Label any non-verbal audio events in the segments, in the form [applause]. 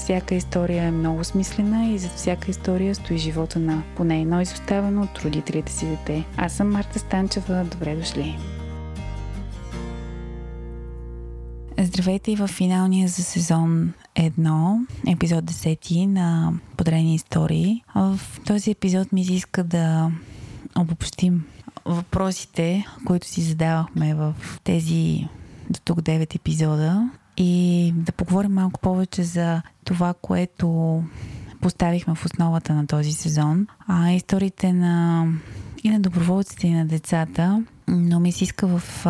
всяка история е много смислена и зад всяка история стои живота на поне едно изоставено от родителите си дете. Аз съм Марта Станчева. Добре дошли! Здравейте и в финалния за сезон 1, епизод 10 на Подрени истории. В този епизод ми се иска да обобщим въпросите, които си задавахме в тези до тук 9 епизода и да поговорим малко повече за това, което поставихме в основата на този сезон. А историите на и на доброволците, и на децата, но ми се иска в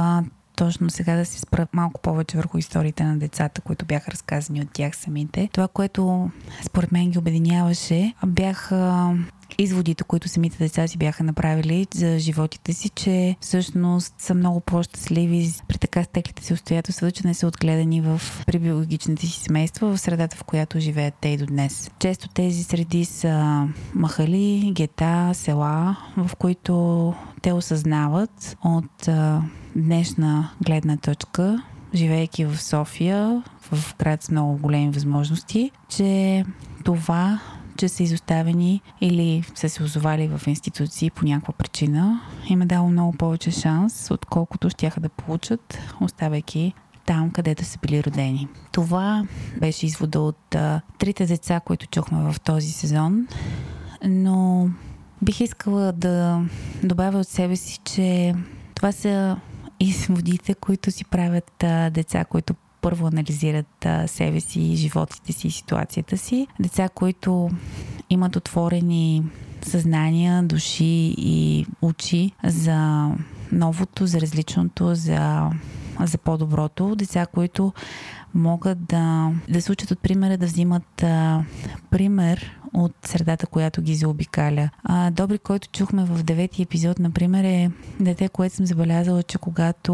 точно сега да се спра малко повече върху историите на децата, които бяха разказани от тях самите. Това, което според мен ги обединяваше, бяха изводите, които самите деца си бяха направили за животите си, че всъщност са много по-щастливи при така стеклите си обстоятелства, че не са отгледани в при биологичните си семейства, в средата, в която живеят те и до днес. Често тези среди са махали, гета, села, в които те осъзнават от а, днешна гледна точка, живеейки в София, в град с много големи възможности, че това че са изоставени или са се озовали в институции по някаква причина, им е дало много повече шанс, отколкото ще да получат, оставайки там, където са били родени. Това беше извода от а, трите деца, които чухме в този сезон, но бих искала да добавя от себе си, че това са изводите, които си правят а, деца, които първо анализират себе си, животите си и ситуацията си. Деца, които имат отворени съзнания, души и очи за новото, за различното, за, за по-доброто. Деца, които могат да, да се учат от примера, да взимат а, пример от средата, която ги заобикаля. А, Добри, който чухме в девети епизод, например, е дете, което съм забелязала, че когато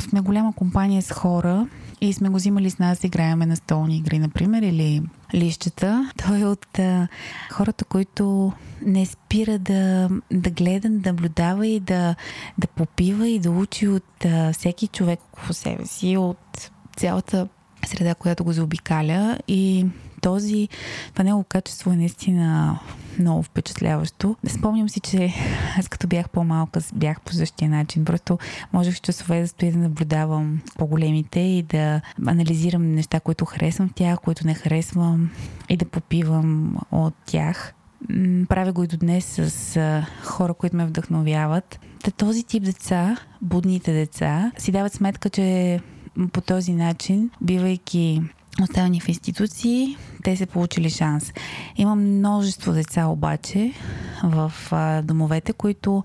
сме голяма компания с хора и сме го взимали с нас играеме на столни игри, например, или лищата, той е от а, хората, които не спира да, да гледа, да наблюдава и да, да попива и да учи от а, всеки човек около себе си, от цялата среда, която го заобикаля. И този, това негово качество е наистина много впечатляващо. Спомням си, че аз като бях по-малка, бях по същия начин. Просто можех часове да стоя да наблюдавам по-големите и да анализирам неща, които харесвам в тях, които не харесвам и да попивам от тях. Правя го и до днес с хора, които ме вдъхновяват. Та този тип деца, будните деца, си дават сметка, че по този начин, бивайки оставени в институции, те са получили шанс. Има множество деца обаче в домовете, които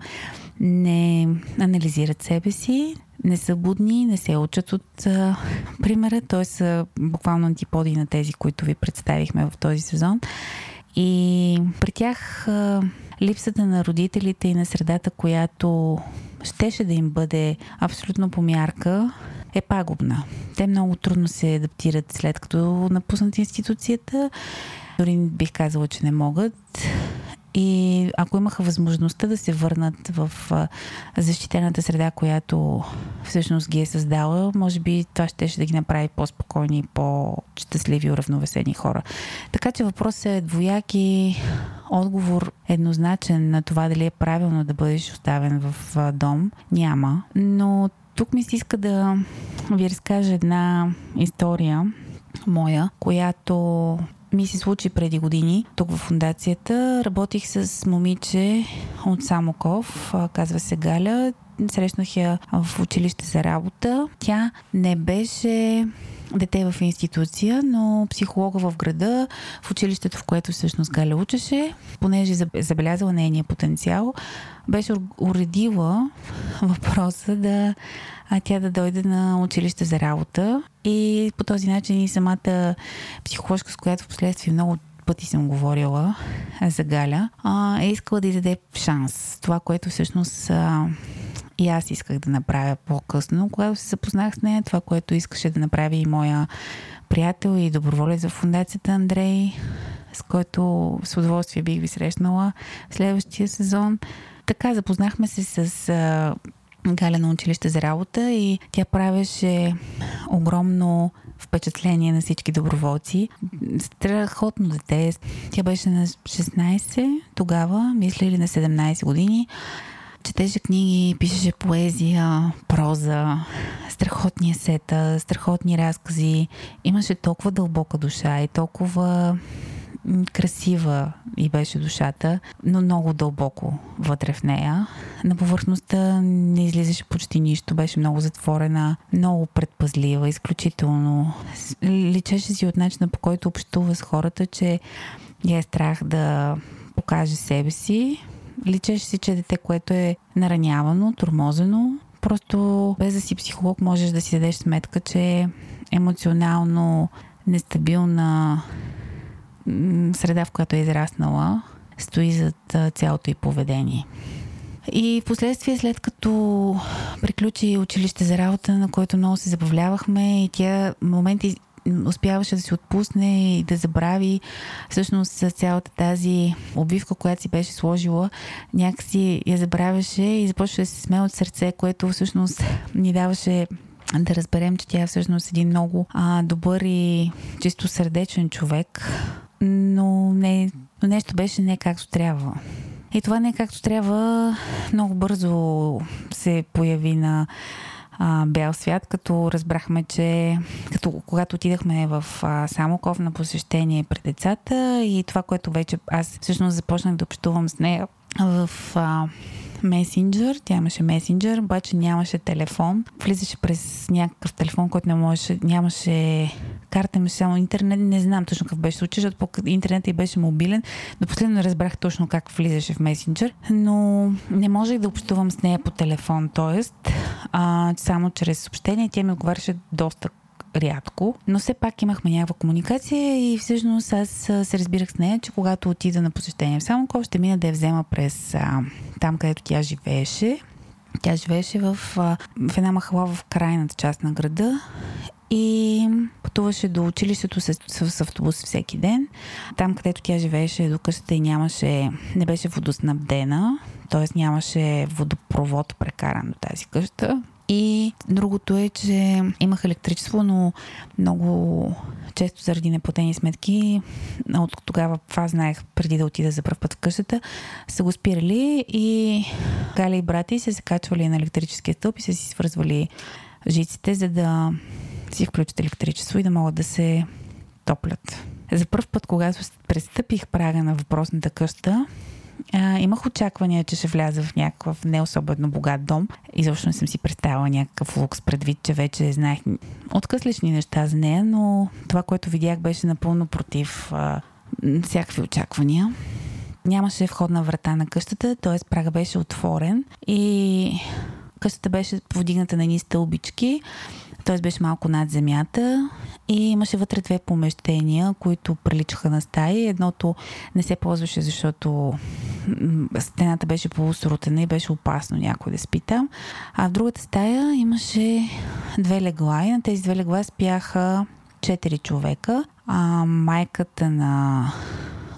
не анализират себе си, не са будни, не се учат от а, примера, т.е. са буквално антиподи на тези, които ви представихме в този сезон. И при тях а, липсата на родителите и на средата, която щеше да им бъде абсолютно по мярка, е пагубна. Те много трудно се адаптират след като напуснат институцията. Дори бих казала, че не могат. И ако имаха възможността да се върнат в защитената среда, която всъщност ги е създала, може би това ще, ще да ги направи по-спокойни, по-щастливи, уравновесени хора. Така че въпросът е двояк и отговор еднозначен на това дали е правилно да бъдеш оставен в дом. Няма. Но тук ми се иска да ви разкажа една история моя, която ми се случи преди години. Тук в фундацията работих с момиче от Самоков, казва се Галя. Срещнах я в училище за работа. Тя не беше дете в институция, но психолога в града, в училището, в което всъщност Галя учеше, понеже забелязала нейния потенциал, беше уредила [laughs] въпроса да а тя да дойде на училище за работа и по този начин и самата психоложка, с която в последствие много пъти съм говорила за Галя, е искала да й даде шанс. Това, което всъщност и аз исках да направя по-късно. Когато се запознах с нея, това, което искаше да направи и моя приятел и доброволец за фундацията Андрей, с който с удоволствие бих ви срещнала следващия сезон. Така запознахме се с а, Галя на училище за работа и тя правеше огромно впечатление на всички доброволци. Страхотно дете. Тя беше на 16 тогава, мисля или на 17 години. Четеше книги, пишеше поезия, проза, страхотни есета, страхотни разкази. Имаше толкова дълбока душа и толкова красива и беше душата, но много дълбоко вътре в нея. На повърхността не излизаше почти нищо, беше много затворена, много предпазлива, изключително. Личеше си от начина по който общува с хората, че я е страх да покаже себе си. Личеше си, че е дете, което е наранявано, тормозено. Просто без да си психолог можеш да си дадеш сметка, че е емоционално нестабилна среда, в която е израснала, стои зад цялото и поведение. И в последствие, след като приключи училище за работа, на което много се забавлявахме и тя моменти успяваше да си отпусне и да забрави всъщност с цялата тази обвивка, която си беше сложила, някакси я забравяше и започваше да се смее от сърце, което всъщност ни даваше да разберем, че тя е всъщност един много а, добър и чисто сърдечен човек, но, не, нещо беше не както трябва. И това не както трябва много бързо се появи на а, бял свят, като разбрахме, че като, когато отидахме в а, Самоков на посещение пред децата и това, което вече аз всъщност започнах да общувам с нея в а, месенджер, тя имаше месенджер, обаче нямаше телефон. Влизаше през някакъв телефон, който не можеше, нямаше карта, имаше само интернет. Не знам точно какъв беше случай, защото интернет и беше мобилен. До последно разбрах точно как влизаше в месенджер, но не можех да общувам с нея по телефон, т.е. само чрез съобщение. Тя ми отговаряше доста рядко, но все пак имахме някаква комуникация и всъщност аз се разбирах с нея, че когато отида на посещение в Самоков, ще мина да я взема през а, там, където тя живееше. Тя живееше в, в една махала в крайната част на града и пътуваше до училището с, с, с автобус всеки ден. Там, където тя живееше до къщата и нямаше, не беше водоснабдена, т.е. нямаше водопровод прекаран до тази къща. И другото е, че имах електричество, но много често заради неплатени сметки, от тогава това знаех преди да отида за първ път в къщата, са го спирали и Галя и брати се закачвали на електрическия стълб и са си свързвали жиците, за да си включат електричество и да могат да се топлят. За първ път, когато престъпих прага на въпросната къща, а, имах очаквания, че ще вляза в някакъв не особено богат дом. Изобщо не съм си представила някакъв лукс предвид, че вече знаех откъслични неща за нея, но това, което видях, беше напълно против а, всякакви очаквания. Нямаше входна врата на къщата, т.е. прага беше отворен и къщата беше повдигната на едни стълбички т.е. беше малко над земята и имаше вътре две помещения, които приличаха на стаи. Едното не се ползваше, защото стената беше полусрутена и беше опасно някой да спи там. А в другата стая имаше две легла и на тези две легла спяха четири човека. А майката на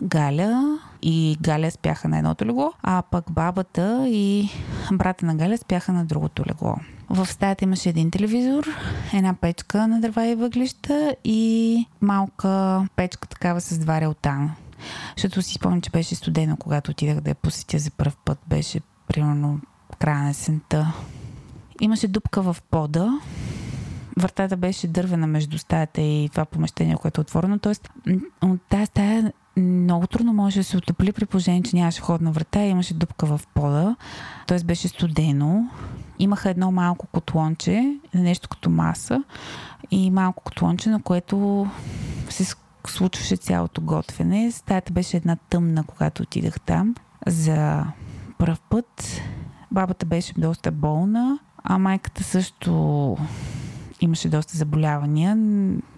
Галя и Галя спяха на едното легло, а пък бабата и брата на Галя спяха на другото легло. В стаята имаше един телевизор, една печка на дърва и въглища и малка печка такава с два релтана. Защото си спомням, че беше студено, когато отидах да я посетя за първ път. Беше примерно края на сента. Имаше дупка в пода. Вратата беше дървена между стаята и това помещение, което е отворено. Тоест, от тази стая много трудно може да се отопли при положение, че нямаше входна врата и имаше дупка в пода. Т.е. беше студено. Имаха едно малко котлонче, нещо като маса и малко котлонче, на което се случваше цялото готвене. Стаята беше една тъмна, когато отидах там за първ път. Бабата беше доста болна, а майката също имаше доста заболявания,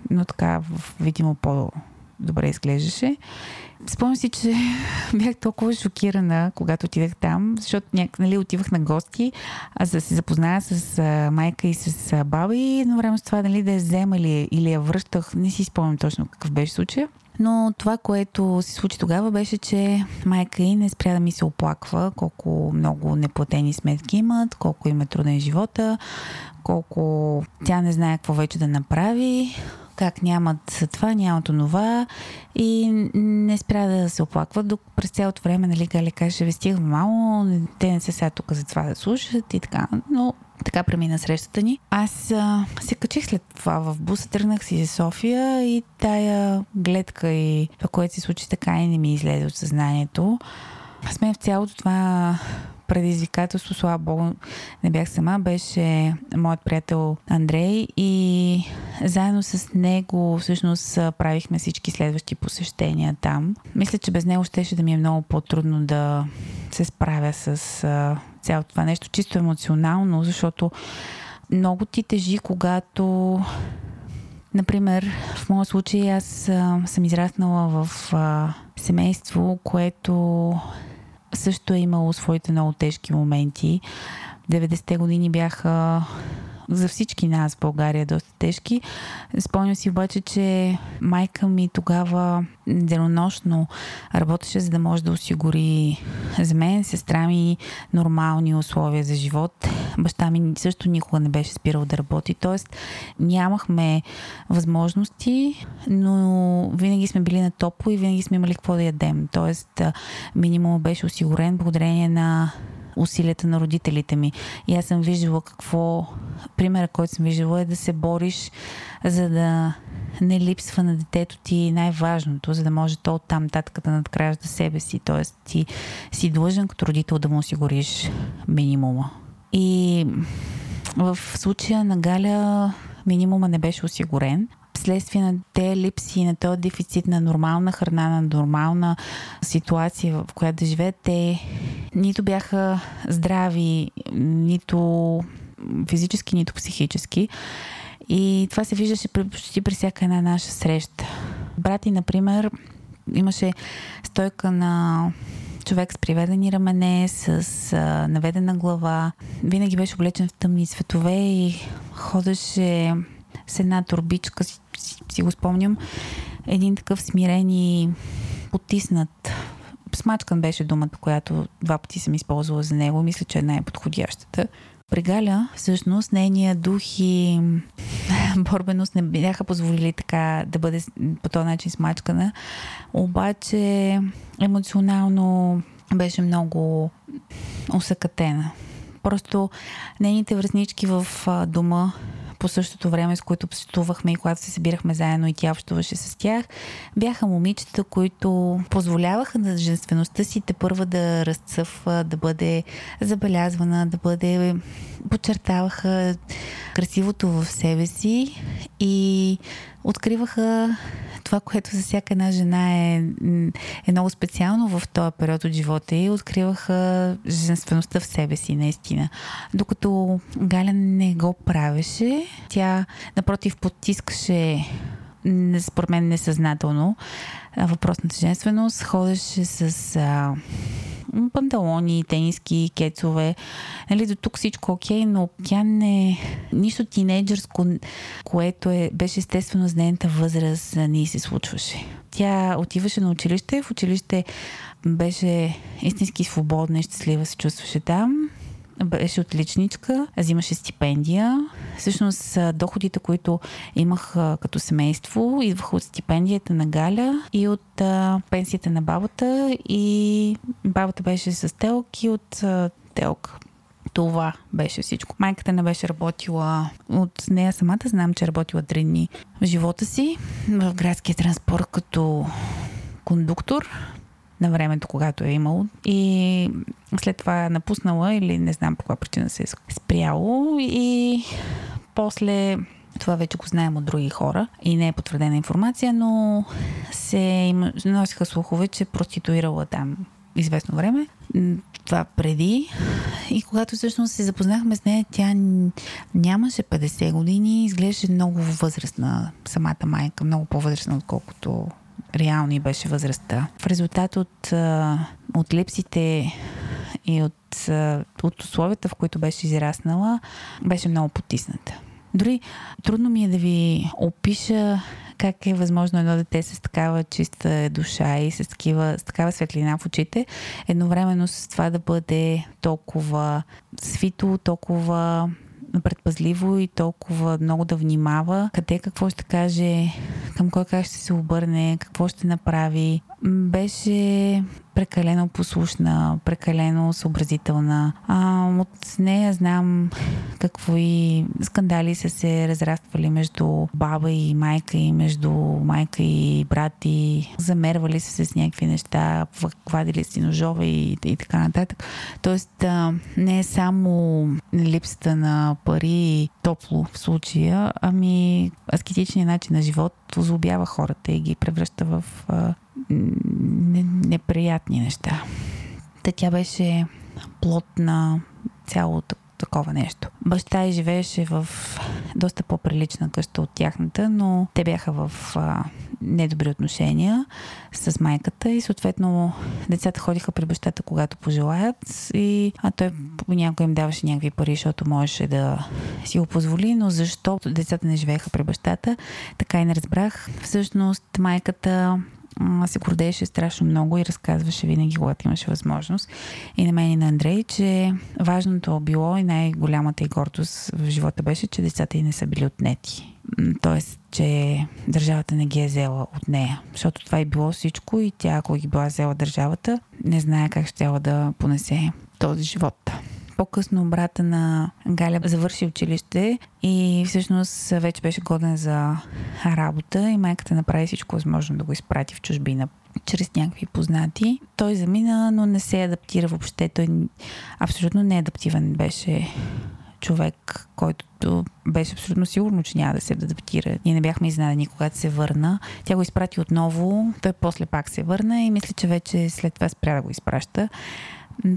но така видимо по добре изглеждаше. Спомням си, че [laughs] бях толкова шокирана, когато отидах там, защото нали, отивах на гости, а за да се запозная с майка и с а, баба и едно време с това дали да я взема или, или я връщах. Не си спомням точно какъв беше случая. Но това, което се случи тогава, беше, че майка и не спря да ми се оплаква колко много неплатени сметки имат, колко им е труден живота, колко тя не знае какво вече да направи, как нямат това, нямат онова и не спря да се оплакват. Док през цялото време, нали, Галя каже, ви стига мало, те не са сега тук за това да слушат и така. Но така премина срещата ни. Аз а, се качих след това в буса, тръгнах си за София и тая гледка и това, което се случи така и не ми излезе от съзнанието. Аз мен в цялото това предизвикателство, слава богу, не бях сама, беше моят приятел Андрей и заедно с него всъщност правихме всички следващи посещения там. Мисля, че без него щеше да ми е много по-трудно да се справя с цялото това нещо, чисто емоционално, защото много ти тежи, когато Например, в моя случай аз а, съм израснала в а, семейство, което също е имало своите много тежки моменти. 90-те години бяха за всички нас в България доста тежки. Спомням си обаче, че майка ми тогава денонощно работеше, за да може да осигури за мен, сестра ми, нормални условия за живот. Баща ми също никога не беше спирал да работи, т.е. нямахме възможности, но винаги сме били на топло и винаги сме имали какво да ядем. Т.е. минимум беше осигурен благодарение на усилията на родителите ми. И аз съм виждала какво, примера, който съм виждала е да се бориш, за да не липсва на детето ти най-важното, за да може то оттам татък да надгражда себе си. Тоест ти си длъжен като родител да му осигуриш минимума. И в случая на Галя минимума не беше осигурен вследствие на те липси, на този дефицит на нормална храна, на нормална ситуация, в която да живеят, те нито бяха здрави, нито физически, нито психически. И това се виждаше почти при всяка една наша среща. Брати, например, имаше стойка на човек с приведени рамене, с а, наведена глава. Винаги беше облечен в тъмни цветове и ходеше с една турбичка, си, си, си го спомням, един такъв смирен и потиснат. Смачкан беше думата, която два пъти съм използвала за него. Мисля, че е най-подходящата. При Галя, всъщност, нейният дух и [laughs] борбеност не бяха позволили така да бъде по този начин смачкана. Обаче емоционално беше много усъкатена. Просто нейните връзнички в дома по същото време, с които пътувахме и когато се събирахме заедно и тя общуваше с тях, бяха момичета, които позволяваха на женствеността си те първа да разцъфва, да бъде забелязвана, да бъде подчертаваха красивото в себе си и откриваха това, което за всяка една жена е, е много специално в този период от живота и откриваха женствеността в себе си, наистина. Докато Галя не го правеше, тя напротив потискаше според мен несъзнателно въпросната женственост, ходеше с а, панталони, тениски, кецове. Нали, до тук всичко окей, но тя не... Нищо тинейджърско, което е, беше естествено за нейната възраст, не се случваше. Тя отиваше на училище, в училище беше истински свободна и щастлива се чувстваше там беше отличничка, взимаше стипендия. Всъщност доходите, които имах като семейство, идваха от стипендията на Галя и от а, пенсията на бабата и бабата беше с телки от а, телка. Това беше всичко. Майката не беше работила от нея самата. Знам, че е работила три дни в живота си в градския транспорт като кондуктор на времето, когато е имало. И след това е напуснала или не знам по каква причина се е спряло. И после това вече го знаем от други хора и не е потвърдена информация, но се носиха слухове, че проституирала там известно време. Това преди. И когато всъщност се запознахме с нея, тя нямаше 50 години, изглеждаше много възрастна самата майка, много по-възрастна, отколкото реално и беше възрастта. В резултат от, от липсите и от, от условията, в които беше израснала, беше много потисната. Дори трудно ми е да ви опиша как е възможно едно дете с такава чиста душа и с, такива, с такава светлина в очите, едновременно с това да бъде толкова свито, толкова предпазливо и толкова много да внимава къде какво ще каже, към кой как ще се обърне, какво ще направи. Беше прекалено послушна, прекалено съобразителна. А, от нея знам какво и скандали са се разраствали между баба и майка и между майка и брат и замервали се с някакви неща, вадили си ножове и, и така нататък. Тоест а, не е само липсата на пари и топло в случая, ами аскетичният начин на живот озлобява хората и ги превръща в а, неприятни неща. Та тя беше плод на цялото такова нещо. Баща й живееше в доста по-прилична къща от тяхната, но те бяха в а, недобри отношения с майката и съответно децата ходиха при бащата, когато пожелаят и а той понякога им даваше някакви пари, защото можеше да си го позволи, но защо децата не живееха при бащата, така и не разбрах. Всъщност майката се гордееше страшно много и разказваше винаги, когато имаше възможност. И на мен и на Андрей, че важното било и най-голямата и гордост в живота беше, че децата й не са били отнети. Тоест, че държавата не ги е взела от нея. Защото това е било всичко и тя, ако ги била взела държавата, не знае как ще да понесе този живот по-късно брата на Галя завърши училище и всъщност вече беше годен за работа и майката направи всичко възможно да го изпрати в чужбина чрез някакви познати. Той замина, но не се адаптира въобще. Той абсолютно неадаптивен беше човек, който беше абсолютно сигурно, че няма да се адаптира. Ние не бяхме изненадани, когато се върна. Тя го изпрати отново, той после пак се върна и мисля, че вече след това спря да го изпраща.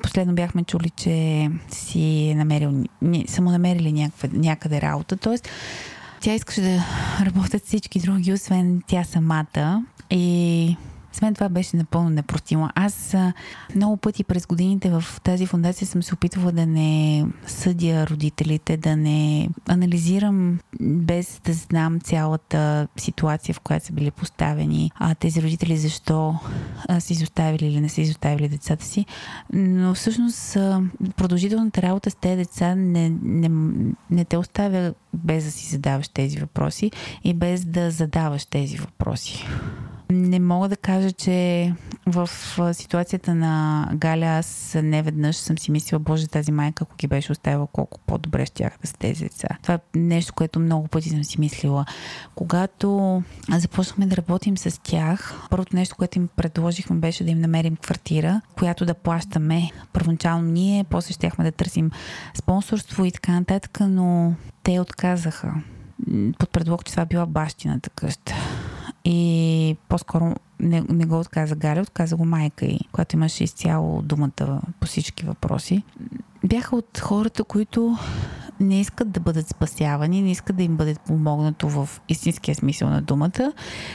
Последно бяхме чули, че си намерил, са му намерили някаква, някъде работа. Тоест, тя искаше да работят всички други, освен тя самата. И с мен това беше напълно непростимо. Аз много пъти през годините в тази фундация съм се опитвала да не съдя родителите, да не анализирам без да знам цялата ситуация, в която са били поставени а тези родители, защо са изоставили или не са изоставили децата си. Но всъщност продължителната работа с тези деца не, не, не те оставя без да си задаваш тези въпроси и без да задаваш тези въпроси. Не мога да кажа, че в ситуацията на Галя аз не веднъж съм си мислила, боже, тази майка, ако ги беше оставила, колко по-добре ще да с тези деца. Това е нещо, което много пъти съм си мислила. Когато започнахме да работим с тях, първото нещо, което им предложихме беше да им намерим квартира, която да плащаме първоначално ние, после щяхме да търсим спонсорство и така нататък, но те отказаха под предлог, че това била бащината къща. И по-скоро не, не го отказа Галя, отказа го майка и която имаше изцяло думата по всички въпроси. Бяха от хората, които не искат да бъдат спасявани, не искат да им бъде помогнато в истинския смисъл на думата.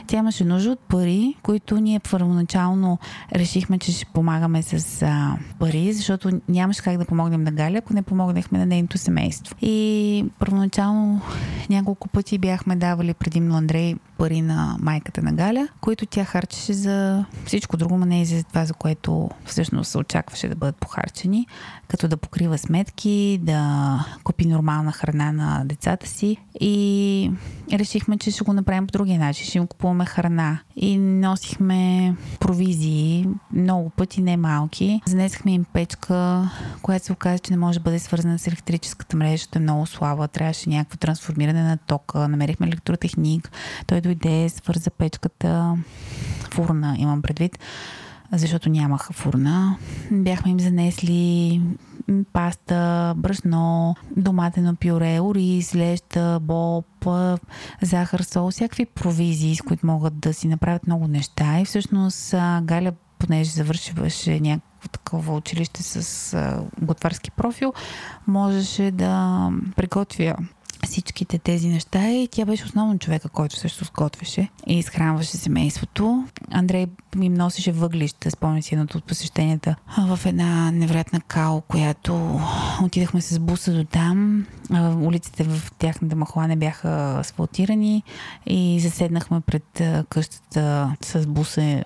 Тя имаше нужда от пари, които ние първоначално решихме, че ще помагаме с а, пари, защото нямаше как да помогнем на Галя, ако не помогнахме на нейното семейство. И първоначално няколко пъти бяхме давали предимно Андрей пари на майката на Галя, които тя харчеше за всичко друго, но не и за това, за което всъщност се очакваше да бъдат похарчени, като да покрива сметки, да купи нормална храна на децата си и решихме, че ще го направим по другия начин. Ще им купуваме храна и носихме провизии, много пъти, не малки. Занесахме им печка, която се оказа, че не може да бъде свързана с електрическата мрежа, защото е много слаба. Трябваше някакво трансформиране на тока. Намерихме електротехник. Той дойде, свърза печката, фурна имам предвид защото нямаха фурна. Бяхме им занесли паста, брашно, доматено пюре, ориз, леща, боб, захар, сол, всякакви провизии, с които могат да си направят много неща. И всъщност Галя понеже завършваше някакво такова училище с готварски профил, можеше да приготвя всичките тези неща и тя беше основно човека, който също сготвяше и изхранваше семейството. Андрей ми носеше въглища, спомня си едното от посещенията в една невероятна као, която отидахме с буса до там. Улиците в тяхната махала не бяха асфалтирани и заседнахме пред къщата с буса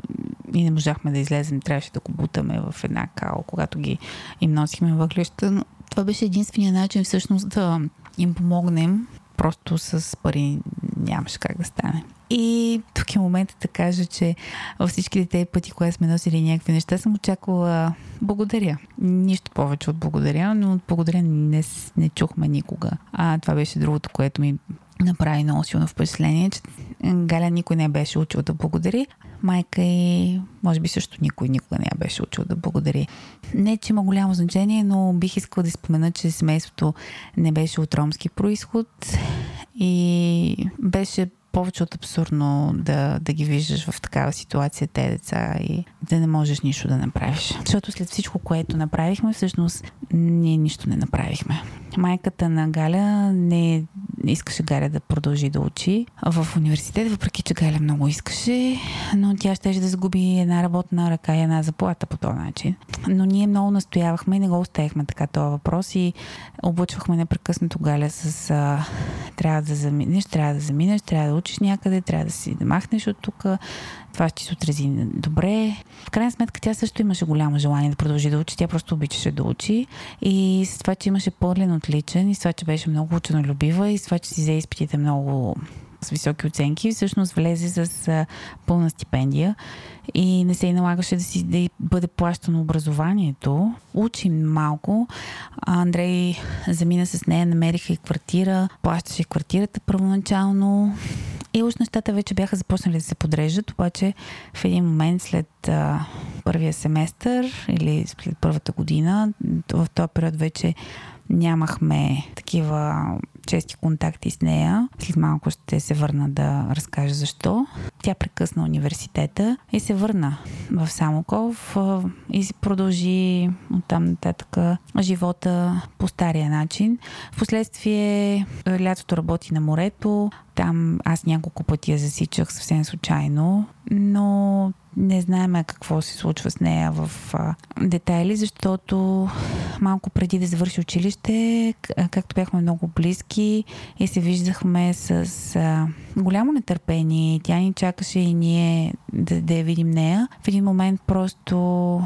и не можахме да излезем. Трябваше да го бутаме в една као, когато ги им носихме въглища. Но това беше единствения начин всъщност да им помогнем. Просто с пари нямаше как да стане. И тук е момента да кажа, че във всички тези пъти, когато сме носили някакви неща, съм очаквала благодаря. Нищо повече от благодаря, но от благодаря не, не чухме никога. А това беше другото, което ми направи много силно впечатление, че Галя никой не беше учил да благодари. Майка и може би също никой никога не я беше учил да благодари. Не, че има голямо значение, но бих искала да спомена, че семейството не беше от ромски происход и беше повече от абсурдно да, да ги виждаш в такава ситуация, те деца и да не можеш нищо да направиш. Защото след всичко, което направихме, всъщност ние нищо не направихме. Майката на Галя не искаше Галя да продължи да учи в университет, въпреки че Галя много искаше, но тя ще да загуби една работна ръка и една заплата по този начин. Но ние много настоявахме и не го оставихме така този въпрос и облъчвахме непрекъснато Галя с а, трябва да заминеш, трябва да заминеш, трябва да учиш някъде, трябва да си да махнеш от тук, това ще се отрази добре. В крайна сметка тя също имаше голямо желание да продължи да учи, тя просто обичаше да учи и с това, че имаше пълен отличен и с това, че беше много ученолюбива и с това, че си взе изпитите много с високи оценки, всъщност влезе с пълна стипендия и не се и налагаше да си да бъде плащано образованието. Учи малко. Андрей замина с нея, намериха и квартира, плащаше квартирата първоначално и уж нещата вече бяха започнали да се подреждат, обаче в един момент след а, първия семестър или след първата година, в този период вече нямахме такива чести контакти с нея. След малко ще се върна да разкажа защо. Тя прекъсна университета и се върна в Самоков и си продължи от там нататък живота по стария начин. Впоследствие лятото работи на морето. Там аз няколко пъти я засичах съвсем случайно, но не знаем какво се случва с нея в а, детайли, защото малко преди да завърши училище, както бяхме много близки и се виждахме с а, голямо нетърпение, тя ни чакаше и ние да, да я видим нея. В един момент просто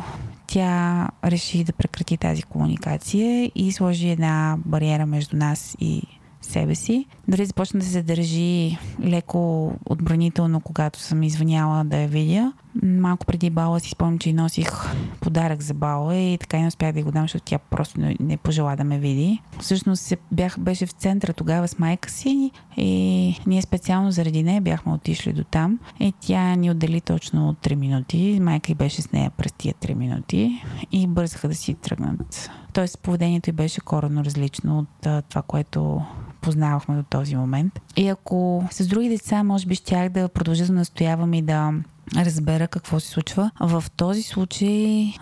тя реши да прекрати тази комуникация и сложи една бариера между нас и себе си. Дори започна да се държи леко отбранително, когато съм извъняла да я видя. Малко преди бала си спомням, че носих подарък за бала и така и не успях да го дам, защото тя просто не, пожела да ме види. Всъщност се бях, беше в центъра тогава с майка си и ние специално заради нея бяхме отишли до там и тя ни отдели точно 3 минути. Майка и беше с нея през тия 3 минути и бързаха да си тръгнат. Тоест поведението й беше коренно различно от това, което познавахме до този момент. И ако с други деца, може би щях да продължа да настоявам и да разбера какво се случва. В този случай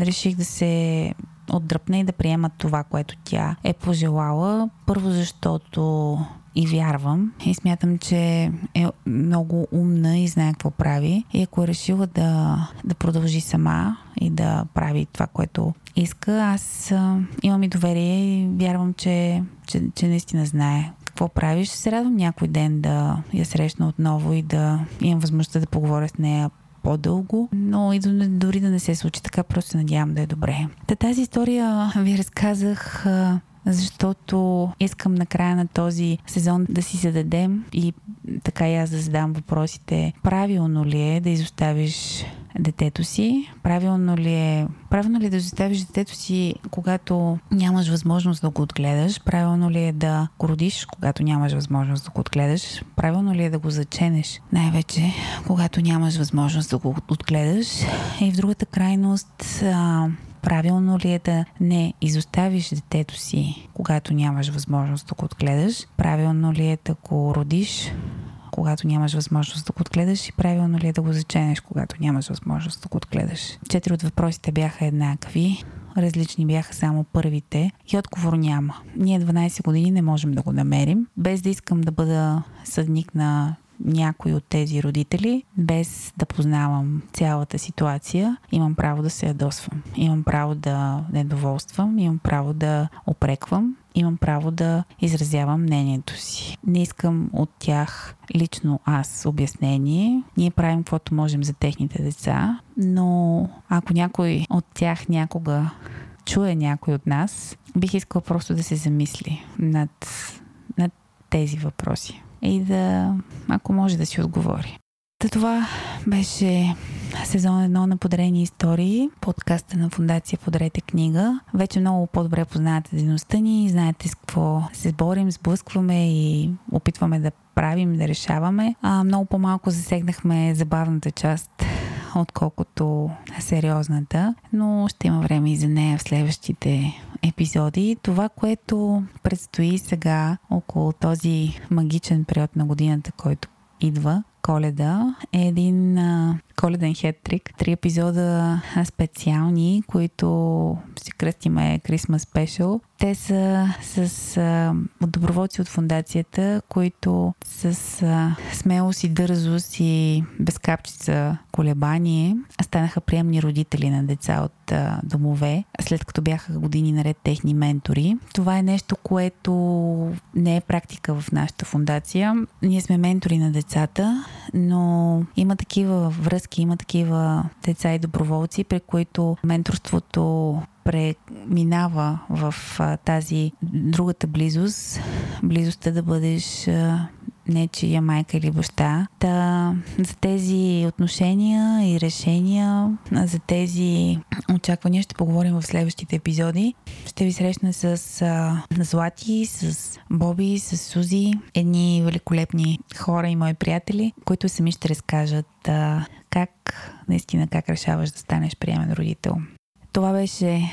реших да се отдръпна и да приема това, което тя е пожелала. Първо, защото и вярвам и смятам, че е много умна и знае какво прави. И ако е решила да, да продължи сама и да прави това, което иска, аз а, имам и доверие и вярвам, че, че, че наистина знае какво правиш. Се радвам някой ден да я срещна отново и да имам възможността да поговоря с нея по-дълго, но и дори да не се случи така, просто се надявам да е добре. Та тази история [laughs] ви разказах защото искам на края на този сезон да си зададем и така и аз да задам въпросите. Правилно ли е да изоставиш детето си? Правилно ли е, правилно ли е да изоставиш детето си, когато нямаш възможност да го отгледаш? Правилно ли е да го родиш, когато нямаш възможност да го отгледаш? Правилно ли е да го заченеш? Най-вече, когато нямаш възможност да го отгледаш. И в другата крайност, а, Правилно ли е да не изоставиш детето си, когато нямаш възможност да го отгледаш? Правилно ли е да го родиш, когато нямаш възможност да го отгледаш и правилно ли е да го заченеш, когато нямаш възможност да го отгледаш? Четири от въпросите бяха еднакви. различни бяха само първите и отговор няма. Ние 12 години не можем да го намерим, без да искам да бъда съдник на някой от тези родители, без да познавам цялата ситуация, имам право да се ядосвам. Имам право да недоволствам, имам право да опреквам, имам право да изразявам мнението си. Не искам от тях лично аз обяснение. Ние правим каквото можем за техните деца, но ако някой от тях някога чуе някой от нас, бих искал просто да се замисли над, над тези въпроси и да, ако може да си отговори. Та това беше сезон едно на Подарени истории, подкаста на Фундация Подарете книга. Вече много по-добре познавате дейността ни, знаете с какво се борим, сблъскваме и опитваме да правим, да решаваме. А, много по-малко засегнахме забавната част отколкото сериозната, но ще има време и за нея в следващите епизоди. Това, което предстои сега около този магичен период на годината, който идва, коледа е един а, коледен хеттрик. Три епизода специални, които си кръстиме Christmas Special. Те са с а, доброволци от фундацията, които с а, смелост и дързост и безкапчица колебание станаха приемни родители на деца от а, домове, след като бяха години наред техни ментори. Това е нещо, което не е практика в нашата фундация. Ние сме ментори на децата, но има такива връзки, има такива деца и доброволци, при които менторството преминава в тази другата близост, близостта да бъдеш нечия майка или баща. Та, за тези отношения и решения, за тези очаквания ще поговорим в следващите епизоди. Ще ви срещна с а, Злати, с Боби, с Сузи, едни великолепни хора и мои приятели, които сами ще разкажат а, как, наистина, как решаваш да станеш приемен родител. Това беше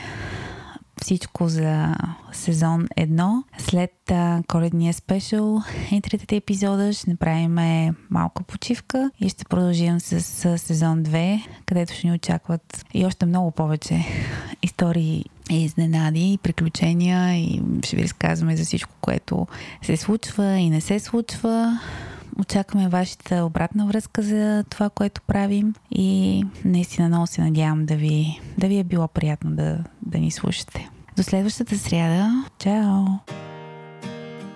всичко за сезон 1. След а, коледния спешъл и третите епизода ще направим малка почивка и ще продължим с, с сезон 2, където ще ни очакват и още много повече [laughs] истории и изненади, и приключения и ще ви разказваме за всичко, което се случва и не се случва. Очакваме вашата обратна връзка за това, което правим и наистина много се надявам да ви, да ви е било приятно да, да ни слушате. До следващата сряда. Чао!